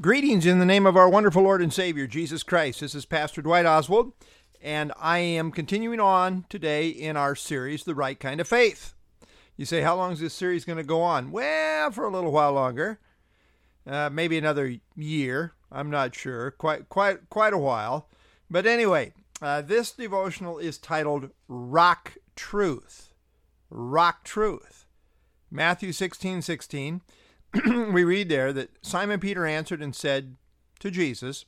Greetings in the name of our wonderful Lord and Savior, Jesus Christ. This is Pastor Dwight Oswald, and I am continuing on today in our series, The Right Kind of Faith. You say, how long is this series going to go on? Well, for a little while longer. Uh, maybe another year. I'm not sure. Quite, quite, quite a while. But anyway, uh, this devotional is titled Rock Truth. Rock Truth. Matthew 16, 16. we read there that Simon Peter answered and said to Jesus,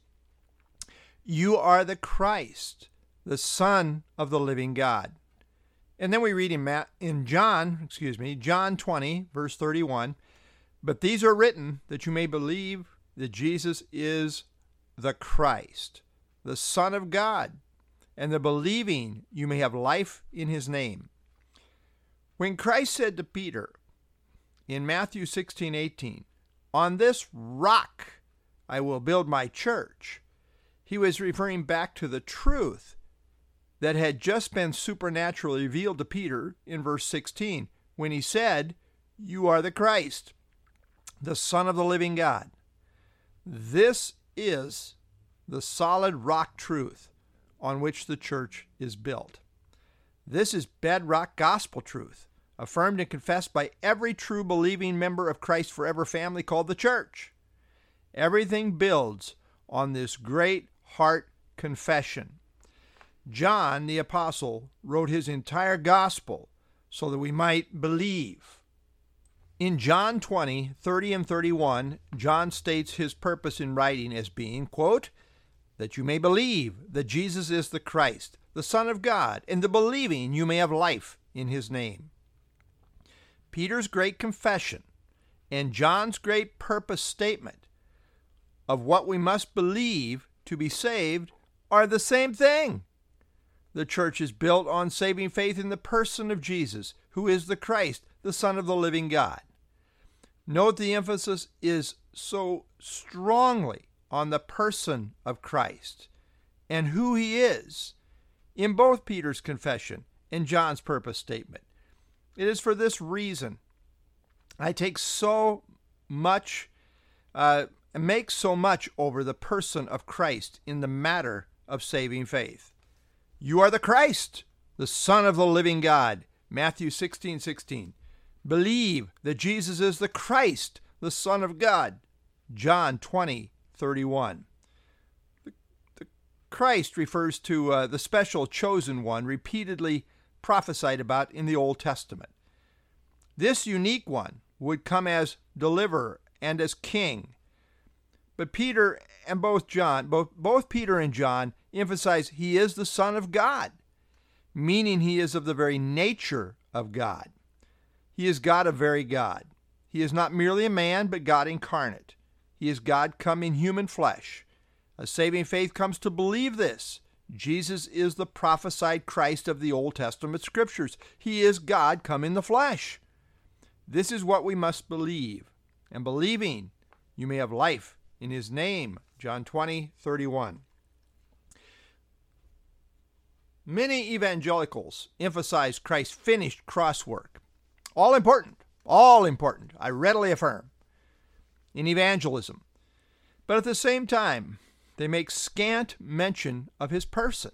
You are the Christ, the Son of the living God. And then we read in, Matt, in John, excuse me, John 20, verse 31, But these are written that you may believe that Jesus is the Christ, the Son of God, and the believing you may have life in his name. When Christ said to Peter, in Matthew 16, 18, On this rock I will build my church. He was referring back to the truth that had just been supernaturally revealed to Peter in verse 16 when he said, You are the Christ, the Son of the living God. This is the solid rock truth on which the church is built. This is bedrock gospel truth affirmed and confessed by every true believing member of Christ's Forever family called the church. Everything builds on this great heart confession. John the Apostle wrote his entire gospel so that we might believe. In John 20, 30 and 31, John states his purpose in writing as being, quote, that you may believe that Jesus is the Christ, the Son of God, and the believing you may have life in his name. Peter's great confession and John's great purpose statement of what we must believe to be saved are the same thing. The church is built on saving faith in the person of Jesus, who is the Christ, the Son of the living God. Note the emphasis is so strongly on the person of Christ and who he is in both Peter's confession and John's purpose statement. It is for this reason I take so much, uh, make so much over the person of Christ in the matter of saving faith. You are the Christ, the Son of the living God. Matthew 16 16. Believe that Jesus is the Christ, the Son of God. John 20 31. The, the Christ refers to uh, the special chosen one repeatedly prophesied about in the Old Testament. This unique one would come as deliverer and as king. But Peter and both John, both, both Peter and John emphasize he is the Son of God, meaning he is of the very nature of God. He is God of very God. He is not merely a man, but God incarnate. He is God come in human flesh. A saving faith comes to believe this. Jesus is the prophesied Christ of the Old Testament scriptures. He is God come in the flesh. This is what we must believe. And believing, you may have life in his name. John 20, 31. Many evangelicals emphasize Christ's finished cross work. All important, all important, I readily affirm, in evangelism. But at the same time, they make scant mention of his person.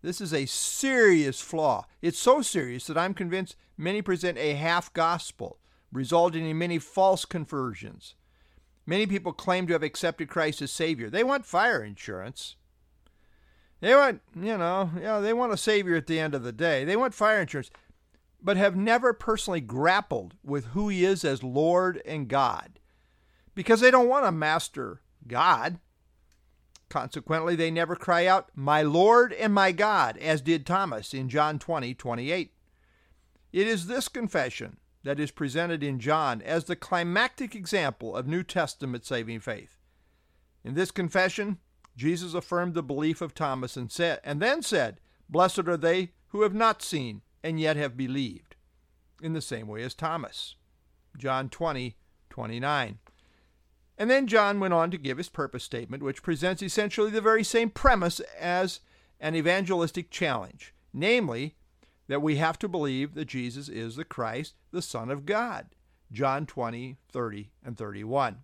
This is a serious flaw. It's so serious that I'm convinced many present a half gospel, resulting in many false conversions. Many people claim to have accepted Christ as Savior. They want fire insurance. They want, you know, you know, they want a Savior at the end of the day. They want fire insurance, but have never personally grappled with who He is as Lord and God because they don't want a master God. Consequently, they never cry out, My Lord and my God, as did Thomas in John 20, 28. It is this confession that is presented in John as the climactic example of New Testament saving faith. In this confession, Jesus affirmed the belief of Thomas and said and then said, Blessed are they who have not seen and yet have believed, in the same way as Thomas. John 20, 29. And then John went on to give his purpose statement, which presents essentially the very same premise as an evangelistic challenge, namely, that we have to believe that Jesus is the Christ, the Son of God. John 20, 30, and 31.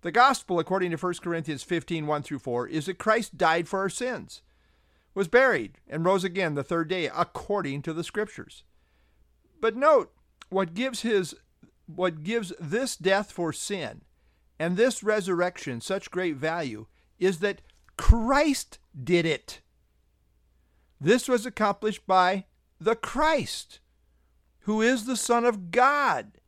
The gospel, according to 1 Corinthians 15 1 through 4, is that Christ died for our sins, was buried, and rose again the third day, according to the scriptures. But note what gives his what gives this death for sin and this resurrection such great value is that Christ did it. This was accomplished by the Christ, who is the Son of God.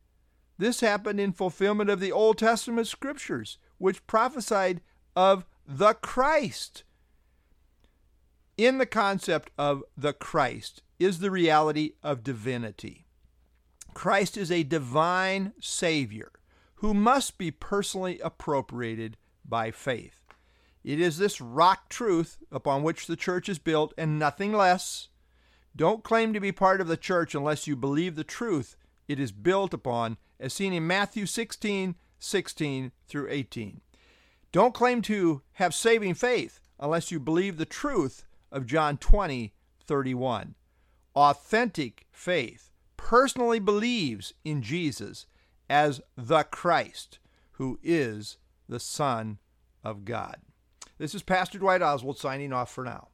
This happened in fulfillment of the Old Testament scriptures, which prophesied of the Christ. In the concept of the Christ is the reality of divinity. Christ is a divine Savior who must be personally appropriated by faith. It is this rock truth upon which the church is built and nothing less. Don't claim to be part of the church unless you believe the truth it is built upon, as seen in Matthew 16 16 through 18. Don't claim to have saving faith unless you believe the truth of John 20 31. Authentic faith personally believes in Jesus as the Christ, who is the Son of God. This is Pastor Dwight Oswald signing off for now.